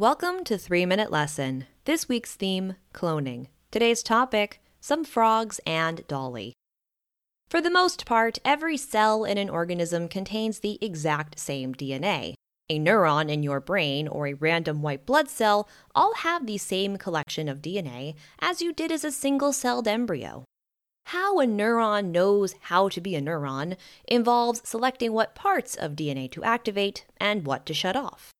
Welcome to 3 Minute Lesson. This week's theme cloning. Today's topic some frogs and Dolly. For the most part, every cell in an organism contains the exact same DNA. A neuron in your brain or a random white blood cell all have the same collection of DNA as you did as a single celled embryo. How a neuron knows how to be a neuron involves selecting what parts of DNA to activate and what to shut off.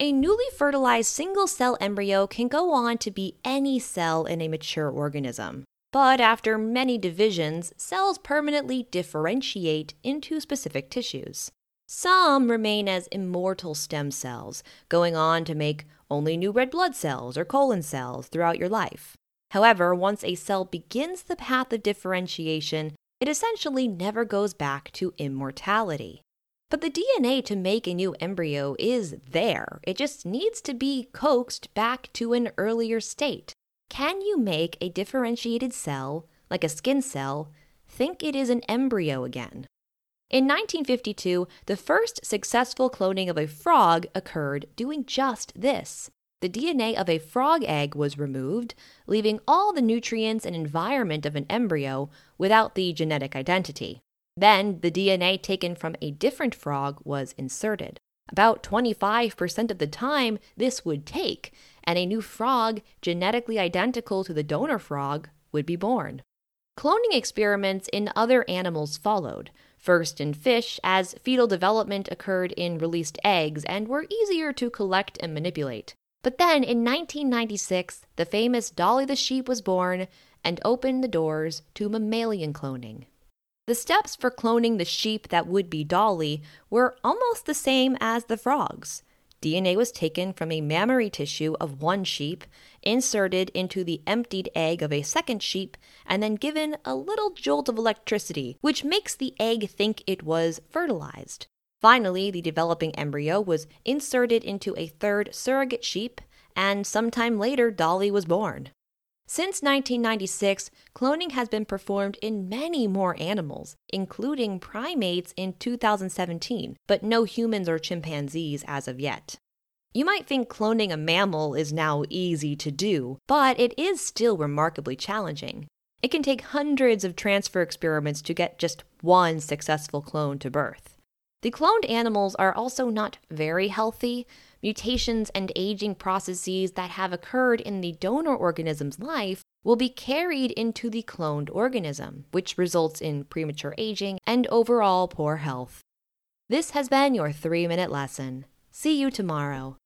A newly fertilized single cell embryo can go on to be any cell in a mature organism. But after many divisions, cells permanently differentiate into specific tissues. Some remain as immortal stem cells, going on to make only new red blood cells or colon cells throughout your life. However, once a cell begins the path of differentiation, it essentially never goes back to immortality. But the DNA to make a new embryo is there. It just needs to be coaxed back to an earlier state. Can you make a differentiated cell, like a skin cell, think it is an embryo again? In 1952, the first successful cloning of a frog occurred doing just this the DNA of a frog egg was removed, leaving all the nutrients and environment of an embryo without the genetic identity. Then the DNA taken from a different frog was inserted. About 25% of the time this would take, and a new frog, genetically identical to the donor frog, would be born. Cloning experiments in other animals followed, first in fish, as fetal development occurred in released eggs and were easier to collect and manipulate. But then in 1996, the famous Dolly the sheep was born and opened the doors to mammalian cloning. The steps for cloning the sheep that would be Dolly were almost the same as the frogs. DNA was taken from a mammary tissue of one sheep, inserted into the emptied egg of a second sheep, and then given a little jolt of electricity, which makes the egg think it was fertilized. Finally, the developing embryo was inserted into a third surrogate sheep, and sometime later, Dolly was born. Since 1996, cloning has been performed in many more animals, including primates in 2017, but no humans or chimpanzees as of yet. You might think cloning a mammal is now easy to do, but it is still remarkably challenging. It can take hundreds of transfer experiments to get just one successful clone to birth. The cloned animals are also not very healthy. Mutations and aging processes that have occurred in the donor organism's life will be carried into the cloned organism, which results in premature aging and overall poor health. This has been your three minute lesson. See you tomorrow.